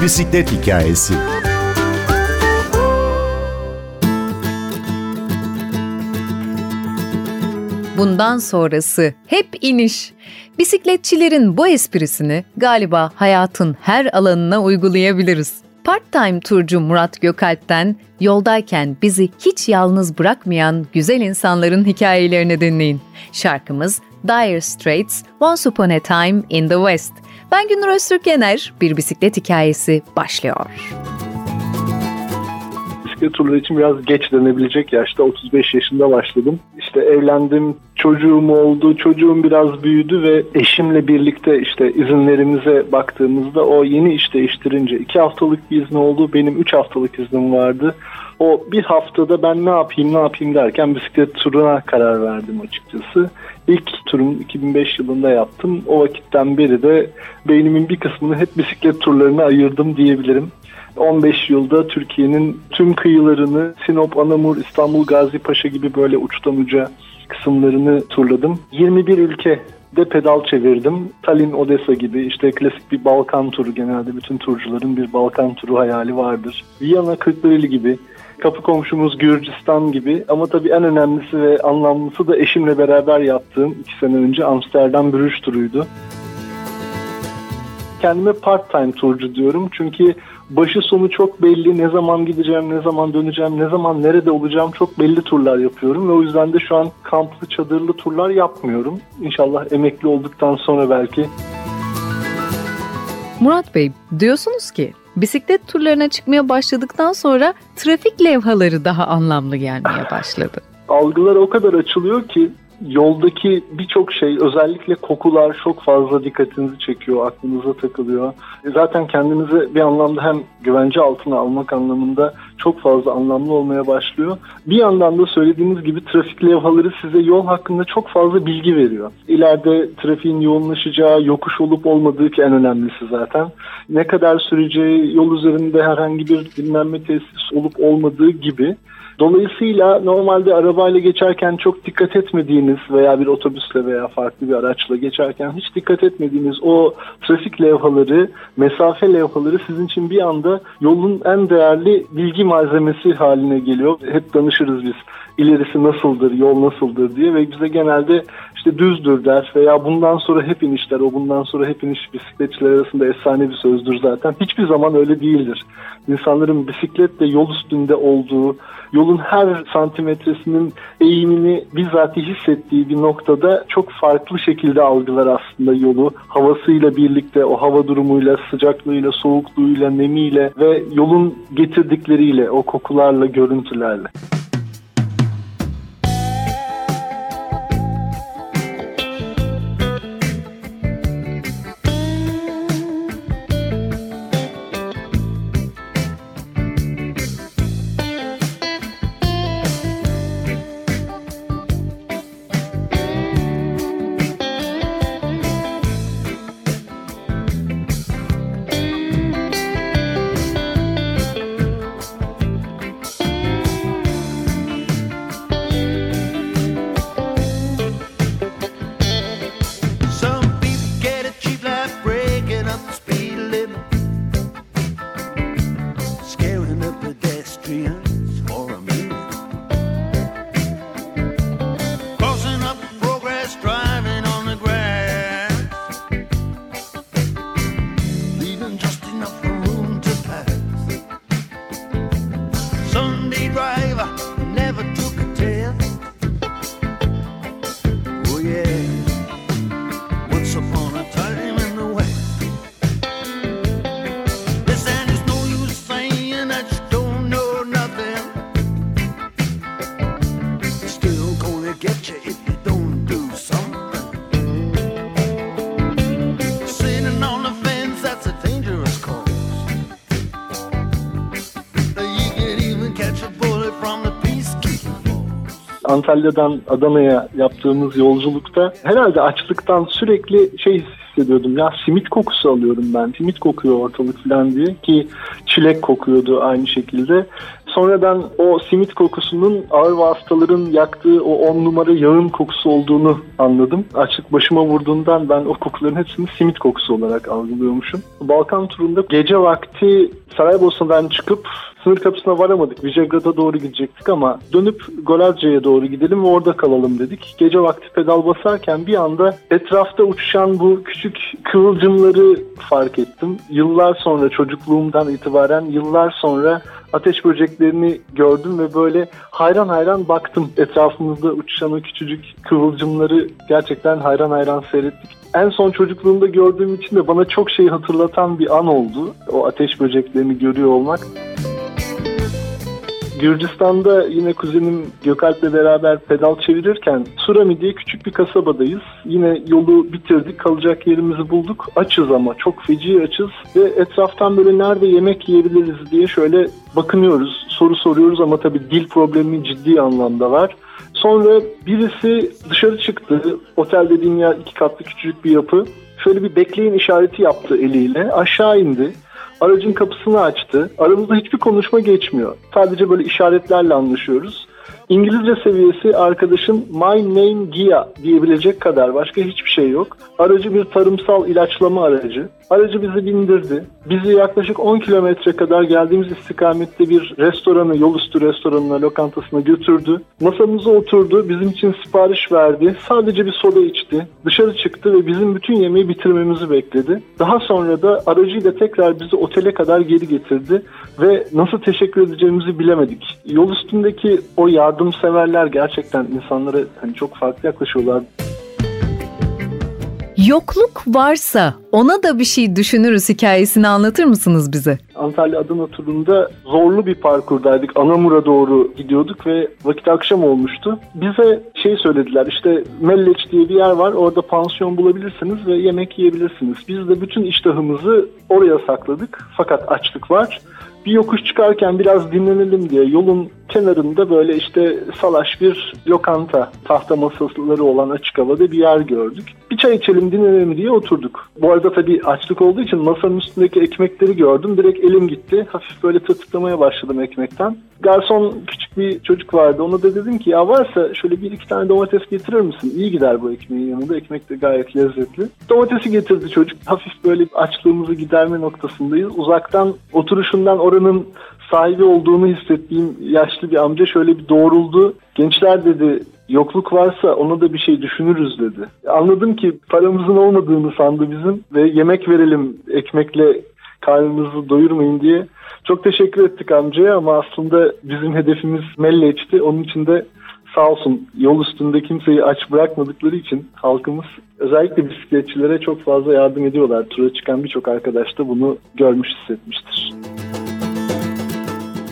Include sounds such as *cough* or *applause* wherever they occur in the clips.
Bir bisiklet hikayesi. Bundan sonrası hep iniş. Bisikletçilerin bu esprisini galiba hayatın her alanına uygulayabiliriz. Part-time turcu Murat Gökalp'ten yoldayken bizi hiç yalnız bırakmayan güzel insanların hikayelerini dinleyin. Şarkımız Dire Straits Once Upon a Time in the West. Ben Günür Öztürk Yener, bir bisiklet hikayesi başlıyor bisiklet turları için biraz geç denebilecek yaşta 35 yaşında başladım. İşte evlendim, çocuğum oldu, çocuğum biraz büyüdü ve eşimle birlikte işte izinlerimize baktığımızda o yeni iş değiştirince iki haftalık bir izni oldu, benim üç haftalık iznim vardı. O bir haftada ben ne yapayım ne yapayım derken bisiklet turuna karar verdim açıkçası. İlk turum 2005 yılında yaptım. O vakitten beri de beynimin bir kısmını hep bisiklet turlarına ayırdım diyebilirim. 15 yılda Türkiye'nin tüm kıyılarını Sinop, Anamur, İstanbul, Gazipaşa gibi böyle uçtan uca kısımlarını turladım. 21 ülke de pedal çevirdim. Tallinn, Odessa gibi işte klasik bir Balkan turu genelde bütün turcuların bir Balkan turu hayali vardır. Viyana, Kırklareli gibi kapı komşumuz Gürcistan gibi ama tabii en önemlisi ve anlamlısı da eşimle beraber yaptığım iki sene önce Amsterdam Brüj turuydu. Kendime part-time turcu diyorum çünkü başı sonu çok belli. Ne zaman gideceğim, ne zaman döneceğim, ne zaman nerede olacağım çok belli turlar yapıyorum. Ve o yüzden de şu an kamplı, çadırlı turlar yapmıyorum. İnşallah emekli olduktan sonra belki. Murat Bey, diyorsunuz ki bisiklet turlarına çıkmaya başladıktan sonra trafik levhaları daha anlamlı gelmeye başladı. *laughs* Algılar o kadar açılıyor ki yoldaki birçok şey özellikle kokular çok fazla dikkatinizi çekiyor, aklınıza takılıyor. Zaten kendinizi bir anlamda hem güvence altına almak anlamında çok fazla anlamlı olmaya başlıyor. Bir yandan da söylediğiniz gibi trafik levhaları size yol hakkında çok fazla bilgi veriyor. İleride trafiğin yoğunlaşacağı, yokuş olup olmadığı ki en önemlisi zaten. Ne kadar süreceği, yol üzerinde herhangi bir dinlenme tesis olup olmadığı gibi Dolayısıyla normalde arabayla geçerken çok dikkat etmediğiniz veya bir otobüsle veya farklı bir araçla geçerken hiç dikkat etmediğiniz o trafik levhaları, mesafe levhaları sizin için bir anda yolun en değerli bilgi malzemesi haline geliyor. Hep danışırız biz ilerisi nasıldır, yol nasıldır diye ve bize genelde işte düzdür der veya bundan sonra hep inişler, o bundan sonra hep iniş bisikletçiler arasında efsane bir sözdür zaten. Hiçbir zaman öyle değildir. İnsanların bisikletle yol üstünde olduğu, yolun her santimetresinin eğimini bizzat hissettiği bir noktada çok farklı şekilde algılar aslında yolu. Havasıyla birlikte, o hava durumuyla, sıcaklığıyla, soğukluğuyla, nemiyle ve yolun getirdikleriyle, o kokularla, görüntülerle. Antalya'dan Adana'ya yaptığımız yolculukta herhalde açlıktan sürekli şey hissediyordum. Ya simit kokusu alıyorum ben. Simit kokuyor ortalık falan diye ki çilek kokuyordu aynı şekilde. Sonradan o simit kokusunun ağır vasıtaların yaktığı o on numara yağın kokusu olduğunu anladım. Açık başıma vurduğundan ben o kokuların hepsini simit kokusu olarak algılıyormuşum. Balkan turunda gece vakti Saraybosna'dan çıkıp sınır kapısına varamadık. Vijegrad'a doğru gidecektik ama dönüp Goladzca'ya doğru gidelim ve orada kalalım dedik. Gece vakti pedal basarken bir anda etrafta uçuşan bu küçük kıvılcımları fark ettim. Yıllar sonra çocukluğumdan itibaren yıllar sonra ateş böceklerini gördüm ve böyle hayran hayran baktım. Etrafımızda uçuşan o küçücük kıvılcımları gerçekten hayran hayran seyrettik. En son çocukluğumda gördüğüm için de bana çok şey hatırlatan bir an oldu. O ateş böceklerini görüyor olmak. Gürcistan'da yine kuzenim Gökalp'le beraber pedal çevirirken Surami diye küçük bir kasabadayız. Yine yolu bitirdik, kalacak yerimizi bulduk. Açız ama çok feci açız ve etraftan böyle nerede yemek yiyebiliriz diye şöyle bakınıyoruz, soru soruyoruz ama tabii dil problemi ciddi anlamda var. Sonra birisi dışarı çıktı. Otel dediğim yer iki katlı küçücük bir yapı. Şöyle bir bekleyin işareti yaptı eliyle. Aşağı indi. Aracın kapısını açtı. Aramızda hiçbir konuşma geçmiyor. Sadece böyle işaretlerle anlaşıyoruz. İngilizce seviyesi arkadaşım My Name Gia diyebilecek kadar başka hiçbir şey yok. Aracı bir tarımsal ilaçlama aracı. Aracı bizi bindirdi. Bizi yaklaşık 10 kilometre kadar geldiğimiz istikamette bir restoranı, yolüstü restoranına, lokantasına götürdü. Masamıza oturdu, bizim için sipariş verdi. Sadece bir soda içti. Dışarı çıktı ve bizim bütün yemeği bitirmemizi bekledi. Daha sonra da aracıyla tekrar bizi otele kadar geri getirdi ve nasıl teşekkür edeceğimizi bilemedik. Yol üstündeki o yardımseverler gerçekten insanlara hani çok farklı yaklaşıyorlar. Yokluk varsa ona da bir şey düşünürüz hikayesini anlatır mısınız bize? Antalya Adana turunda zorlu bir parkurdaydık. Anamur'a doğru gidiyorduk ve vakit akşam olmuştu. Bize şey söylediler işte Melleç diye bir yer var orada pansiyon bulabilirsiniz ve yemek yiyebilirsiniz. Biz de bütün iştahımızı oraya sakladık fakat açlık var bir yokuş çıkarken biraz dinlenelim diye yolun kenarında böyle işte salaş bir lokanta tahta masaları olan açık havada bir yer gördük. Bir çay içelim dinlenelim diye oturduk. Bu arada tabii açlık olduğu için masanın üstündeki ekmekleri gördüm. Direkt elim gitti. Hafif böyle tırtıklamaya başladım ekmekten. Garson küçük bir çocuk vardı. Ona da dedim ki ya varsa şöyle bir iki tane domates getirir misin? İyi gider bu ekmeğin yanında. Ekmek de gayet lezzetli. Domatesi getirdi çocuk. Hafif böyle açlığımızı giderme noktasındayız. Uzaktan oturuşundan oranın sahibi olduğunu hissettiğim yaşlı bir amca şöyle bir doğruldu. Gençler dedi yokluk varsa ona da bir şey düşünürüz dedi. Anladım ki paramızın olmadığını sandı bizim ve yemek verelim ekmekle karnınızı doyurmayın diye. Çok teşekkür ettik amcaya ama aslında bizim hedefimiz Melleç'ti. Onun için de sağ olsun yol üstünde kimseyi aç bırakmadıkları için halkımız özellikle bisikletçilere çok fazla yardım ediyorlar. Tura çıkan birçok arkadaş da bunu görmüş hissetmiştir.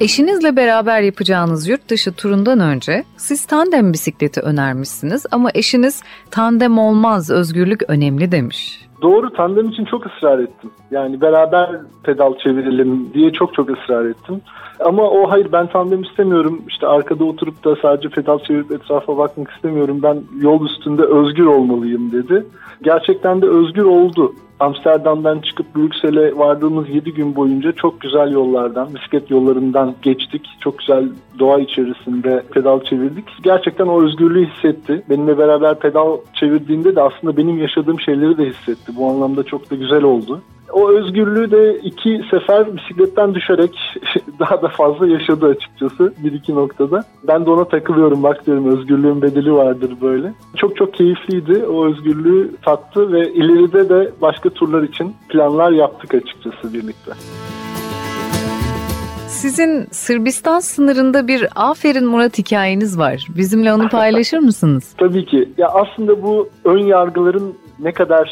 Eşinizle beraber yapacağınız yurt dışı turundan önce siz tandem bisikleti önermişsiniz ama eşiniz tandem olmaz, özgürlük önemli demiş. Doğru tandem için çok ısrar ettim. Yani beraber pedal çevirelim diye çok çok ısrar ettim. Ama o hayır ben tandem istemiyorum. İşte arkada oturup da sadece pedal çevirip etrafa bakmak istemiyorum. Ben yol üstünde özgür olmalıyım dedi. Gerçekten de özgür oldu. Amsterdam'dan çıkıp Brüksel'e vardığımız 7 gün boyunca çok güzel yollardan, bisiklet yollarından geçtik. Çok güzel doğa içerisinde pedal çevirdik. Gerçekten o özgürlüğü hissetti. Benimle beraber pedal çevirdiğinde de aslında benim yaşadığım şeyleri de hissetti. Bu anlamda çok da güzel oldu. O özgürlüğü de iki sefer bisikletten düşerek *laughs* daha da fazla yaşadı açıkçası bir iki noktada. Ben de ona takılıyorum bak diyorum özgürlüğün bedeli vardır böyle. Çok çok keyifliydi o özgürlüğü tattı ve ileride de başka turlar için planlar yaptık açıkçası birlikte. Sizin Sırbistan sınırında bir Aferin Murat hikayeniz var. Bizimle onu paylaşır *laughs* mısınız? Tabii ki. Ya aslında bu ön yargıların ne kadar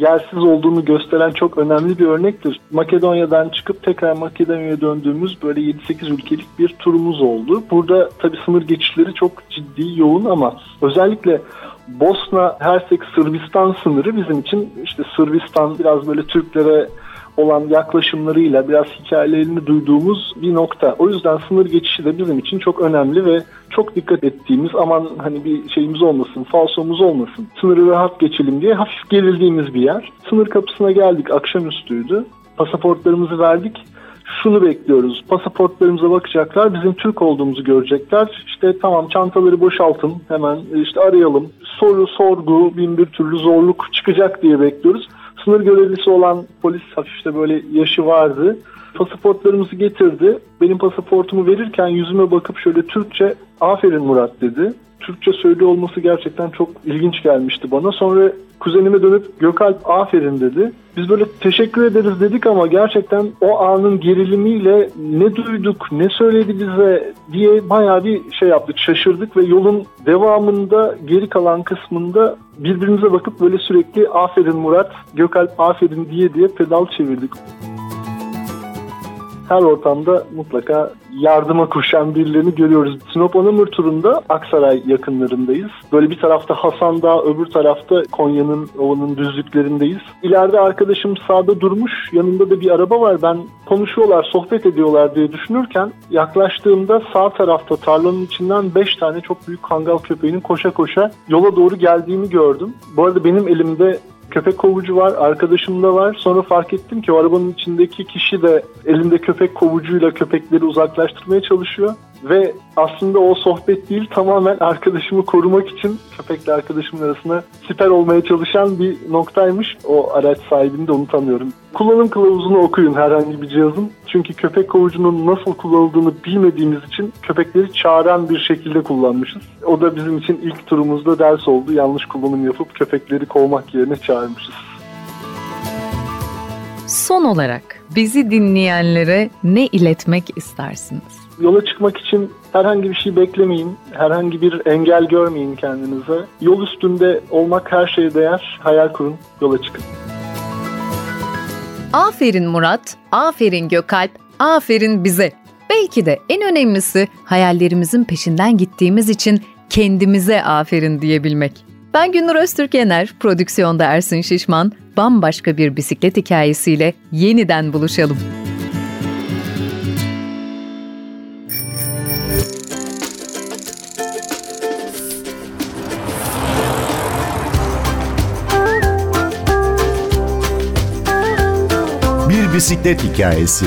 yersiz olduğunu gösteren çok önemli bir örnektir. Makedonya'dan çıkıp tekrar Makedonya'ya döndüğümüz böyle 7-8 ülkelik bir turumuz oldu. Burada tabii sınır geçişleri çok ciddi, yoğun ama özellikle Bosna Hersek Sırbistan sınırı bizim için işte Sırbistan biraz böyle Türklere olan yaklaşımlarıyla biraz hikayelerini duyduğumuz bir nokta. O yüzden sınır geçişi de bizim için çok önemli ve çok dikkat ettiğimiz aman hani bir şeyimiz olmasın, falsomuz olmasın, sınırı rahat geçelim diye hafif gerildiğimiz bir yer. Sınır kapısına geldik, akşamüstüydü. Pasaportlarımızı verdik şunu bekliyoruz. Pasaportlarımıza bakacaklar. Bizim Türk olduğumuzu görecekler. İşte tamam çantaları boşaltın. Hemen işte arayalım. Soru, sorgu, bin bir türlü zorluk çıkacak diye bekliyoruz. Sınır görevlisi olan polis hafifte böyle yaşı vardı. Pasaportlarımızı getirdi. Benim pasaportumu verirken yüzüme bakıp şöyle Türkçe aferin Murat dedi. Türkçe söylüyor olması gerçekten çok ilginç gelmişti bana. Sonra kuzenime dönüp Gökalp aferin dedi. Biz böyle teşekkür ederiz dedik ama gerçekten o anın gerilimiyle ne duyduk, ne söyledi bize diye bayağı bir şey yaptık, şaşırdık ve yolun devamında geri kalan kısmında birbirimize bakıp böyle sürekli aferin Murat, Gökalp aferin diye diye pedal çevirdik her ortamda mutlaka yardıma koşan birilerini görüyoruz. Sinop Anamur turunda Aksaray yakınlarındayız. Böyle bir tarafta Hasan Dağı, öbür tarafta Konya'nın ovanın düzlüklerindeyiz. İleride arkadaşım sağda durmuş, yanında da bir araba var. Ben konuşuyorlar, sohbet ediyorlar diye düşünürken yaklaştığımda sağ tarafta tarlanın içinden 5 tane çok büyük kangal köpeğinin koşa koşa yola doğru geldiğini gördüm. Bu arada benim elimde köpek kovucu var, arkadaşım da var. Sonra fark ettim ki o arabanın içindeki kişi de elinde köpek kovucuyla köpekleri uzaklaştırmaya çalışıyor. Ve aslında o sohbet değil tamamen arkadaşımı korumak için köpekle arkadaşımın arasında siper olmaya çalışan bir noktaymış. O araç sahibini de unutamıyorum. Kullanım kılavuzunu okuyun herhangi bir cihazın. Çünkü köpek kovucunun nasıl kullanıldığını bilmediğimiz için köpekleri çağıran bir şekilde kullanmışız. O da bizim için ilk turumuzda ders oldu. Yanlış kullanım yapıp köpekleri kovmak yerine çağırmışız. Son olarak bizi dinleyenlere ne iletmek istersiniz? Yola çıkmak için herhangi bir şey beklemeyin. Herhangi bir engel görmeyin kendinize. Yol üstünde olmak her şeye değer. Hayal kurun, yola çıkın. Aferin Murat, aferin Gökalp, aferin bize. Belki de en önemlisi hayallerimizin peşinden gittiğimiz için kendimize aferin diyebilmek. Ben Gündür Öztürk prodüksiyonda Ersin Şişman, bambaşka bir bisiklet hikayesiyle yeniden buluşalım. Bir bisiklet hikayesi.